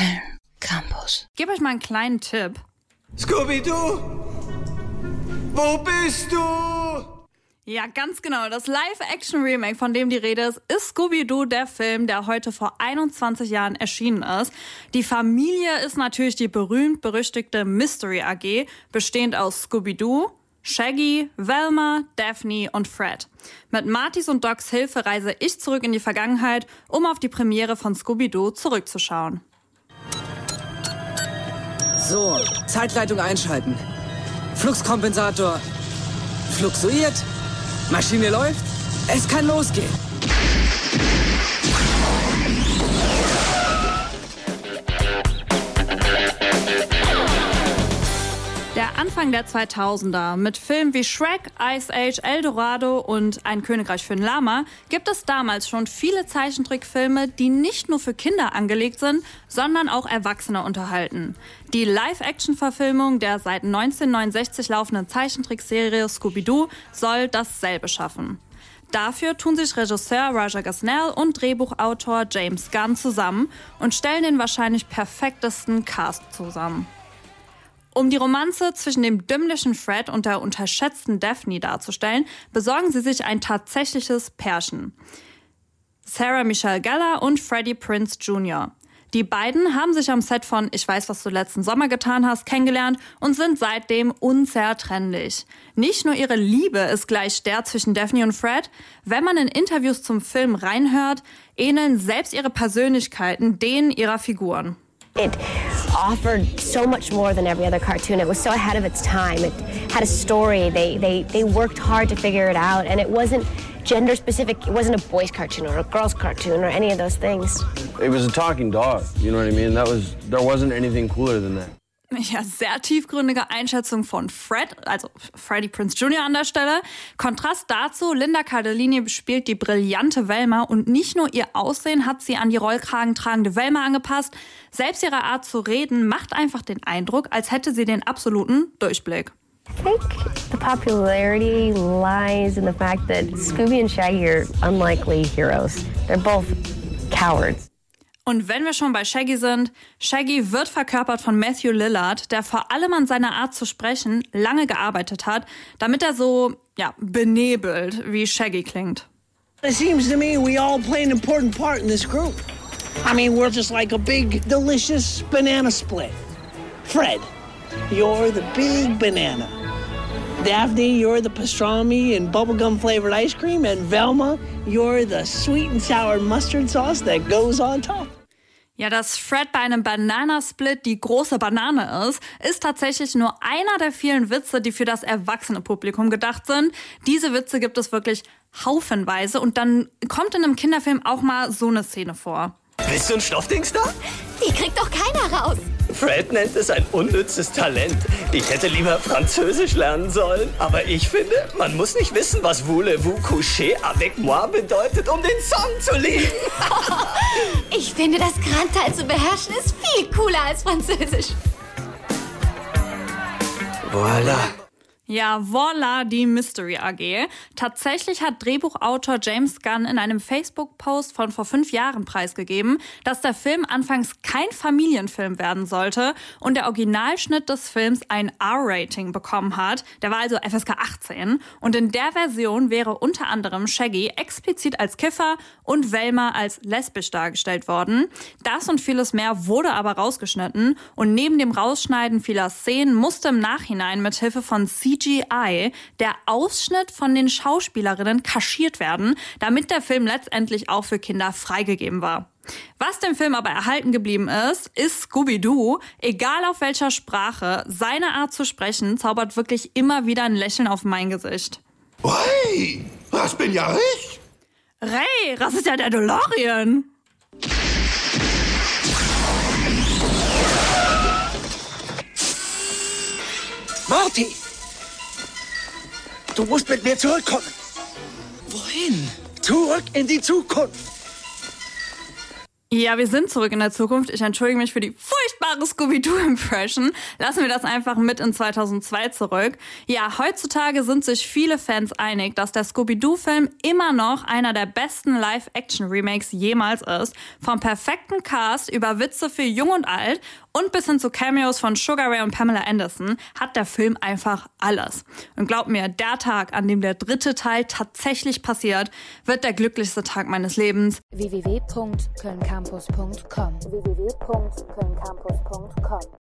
Film Campus. Ich gebe euch mal einen kleinen Tipp. Scooby-Doo! Wo bist du? Ja, ganz genau. Das Live-Action-Remake, von dem die Rede ist, ist Scooby-Doo, der Film, der heute vor 21 Jahren erschienen ist. Die Familie ist natürlich die berühmt-berüchtigte Mystery AG, bestehend aus Scooby-Doo, Shaggy, Velma, Daphne und Fred. Mit Martys und Docs Hilfe reise ich zurück in die Vergangenheit, um auf die Premiere von Scooby-Doo zurückzuschauen. So, Zeitleitung einschalten. Fluxkompensator fluxuiert. Maschine läuft. Es kann losgehen. Der Anfang der 2000er mit Filmen wie Shrek, Ice Age, El Dorado und Ein Königreich für ein Lama gibt es damals schon viele Zeichentrickfilme, die nicht nur für Kinder angelegt sind, sondern auch Erwachsene unterhalten. Die Live-Action-Verfilmung der seit 1969 laufenden Zeichentrickserie Scooby-Doo soll dasselbe schaffen. Dafür tun sich Regisseur Raja Gasnell und Drehbuchautor James Gunn zusammen und stellen den wahrscheinlich perfektesten Cast zusammen. Um die Romanze zwischen dem dümmlichen Fred und der unterschätzten Daphne darzustellen, besorgen sie sich ein tatsächliches Pärchen. Sarah Michelle Gellar und Freddie Prince Jr. Die beiden haben sich am Set von Ich weiß, was du letzten Sommer getan hast kennengelernt und sind seitdem unzertrennlich. Nicht nur ihre Liebe ist gleich der zwischen Daphne und Fred, wenn man in Interviews zum Film reinhört, ähneln selbst ihre Persönlichkeiten denen ihrer Figuren. It offered so much more than every other cartoon. It was so ahead of its time. It had a story. They, they, they worked hard to figure it out, and it wasn't gender specific. It wasn't a boys' cartoon or a girls' cartoon or any of those things. It was a talking dog. You know what I mean? That was there wasn't anything cooler than that. Ja, sehr tiefgründige Einschätzung von Fred, also Freddie Prince Jr. an der Stelle. Kontrast dazu, Linda Cardellini spielt die brillante Velma und nicht nur ihr Aussehen hat sie an die Rollkragen tragende Velma angepasst, selbst ihre Art zu reden macht einfach den Eindruck, als hätte sie den absoluten Durchblick. I think the popularity lies in the fact that Scooby and Shaggy are unlikely heroes. They're both cowards. Und wenn wir schon bei Shaggy sind, Shaggy wird verkörpert von Matthew Lillard, der vor allem an seiner Art zu sprechen lange gearbeitet hat, damit er so, ja, benebelt, wie Shaggy klingt. It seems to me we all play an important part in this group. I mean, we're just like a big, delicious banana split. Fred, you're the big banana. Daphne, you're the pastrami and bubblegum flavored ice cream. And Velma, you're the sweet and sour mustard sauce that goes on top. Ja, dass Fred bei einem Bananasplit die große Banane ist, ist tatsächlich nur einer der vielen Witze, die für das erwachsene Publikum gedacht sind. Diese Witze gibt es wirklich haufenweise und dann kommt in einem Kinderfilm auch mal so eine Szene vor. Willst du ein Stoffdings da? Die kriegt doch keiner raus. Fred nennt es ein unnützes Talent. Ich hätte lieber Französisch lernen sollen. Aber ich finde, man muss nicht wissen, was voulez-vous coucher avec moi bedeutet, um den Song zu lieben. Ich finde, das Kranteil zu beherrschen ist viel cooler als Französisch. Voila. Ja, voila, die Mystery AG. Tatsächlich hat Drehbuchautor James Gunn in einem Facebook-Post von vor fünf Jahren preisgegeben, dass der Film anfangs kein Familienfilm werden sollte und der Originalschnitt des Films ein R-Rating bekommen hat. Der war also FSK 18 und in der Version wäre unter anderem Shaggy explizit als Kiffer und Velma als lesbisch dargestellt worden. Das und vieles mehr wurde aber rausgeschnitten und neben dem Rausschneiden vieler Szenen musste im Nachhinein mit Hilfe von CGI der Ausschnitt von den Schauspielerinnen kaschiert werden, damit der Film letztendlich auch für Kinder freigegeben war. Was dem Film aber erhalten geblieben ist, ist Scooby-Doo. Egal auf welcher Sprache, seine Art zu sprechen zaubert wirklich immer wieder ein Lächeln auf mein Gesicht. Hey, das bin ja ich. Ray, das ist ja der DeLorean. Marty! Du musst mit mir zurückkommen. Wohin? Zurück in die Zukunft. Ja, wir sind zurück in der Zukunft. Ich entschuldige mich für die furchtbare Scooby-Doo-Impression. Lassen wir das einfach mit in 2002 zurück. Ja, heutzutage sind sich viele Fans einig, dass der Scooby-Doo-Film immer noch einer der besten Live-Action-Remakes jemals ist. Vom perfekten Cast über Witze für Jung und Alt und bis hin zu Cameos von Sugar Ray und Pamela Anderson hat der Film einfach alles. Und glaub mir, der Tag, an dem der dritte Teil tatsächlich passiert, wird der glücklichste Tag meines Lebens. www.kölncampus.com www Campus.com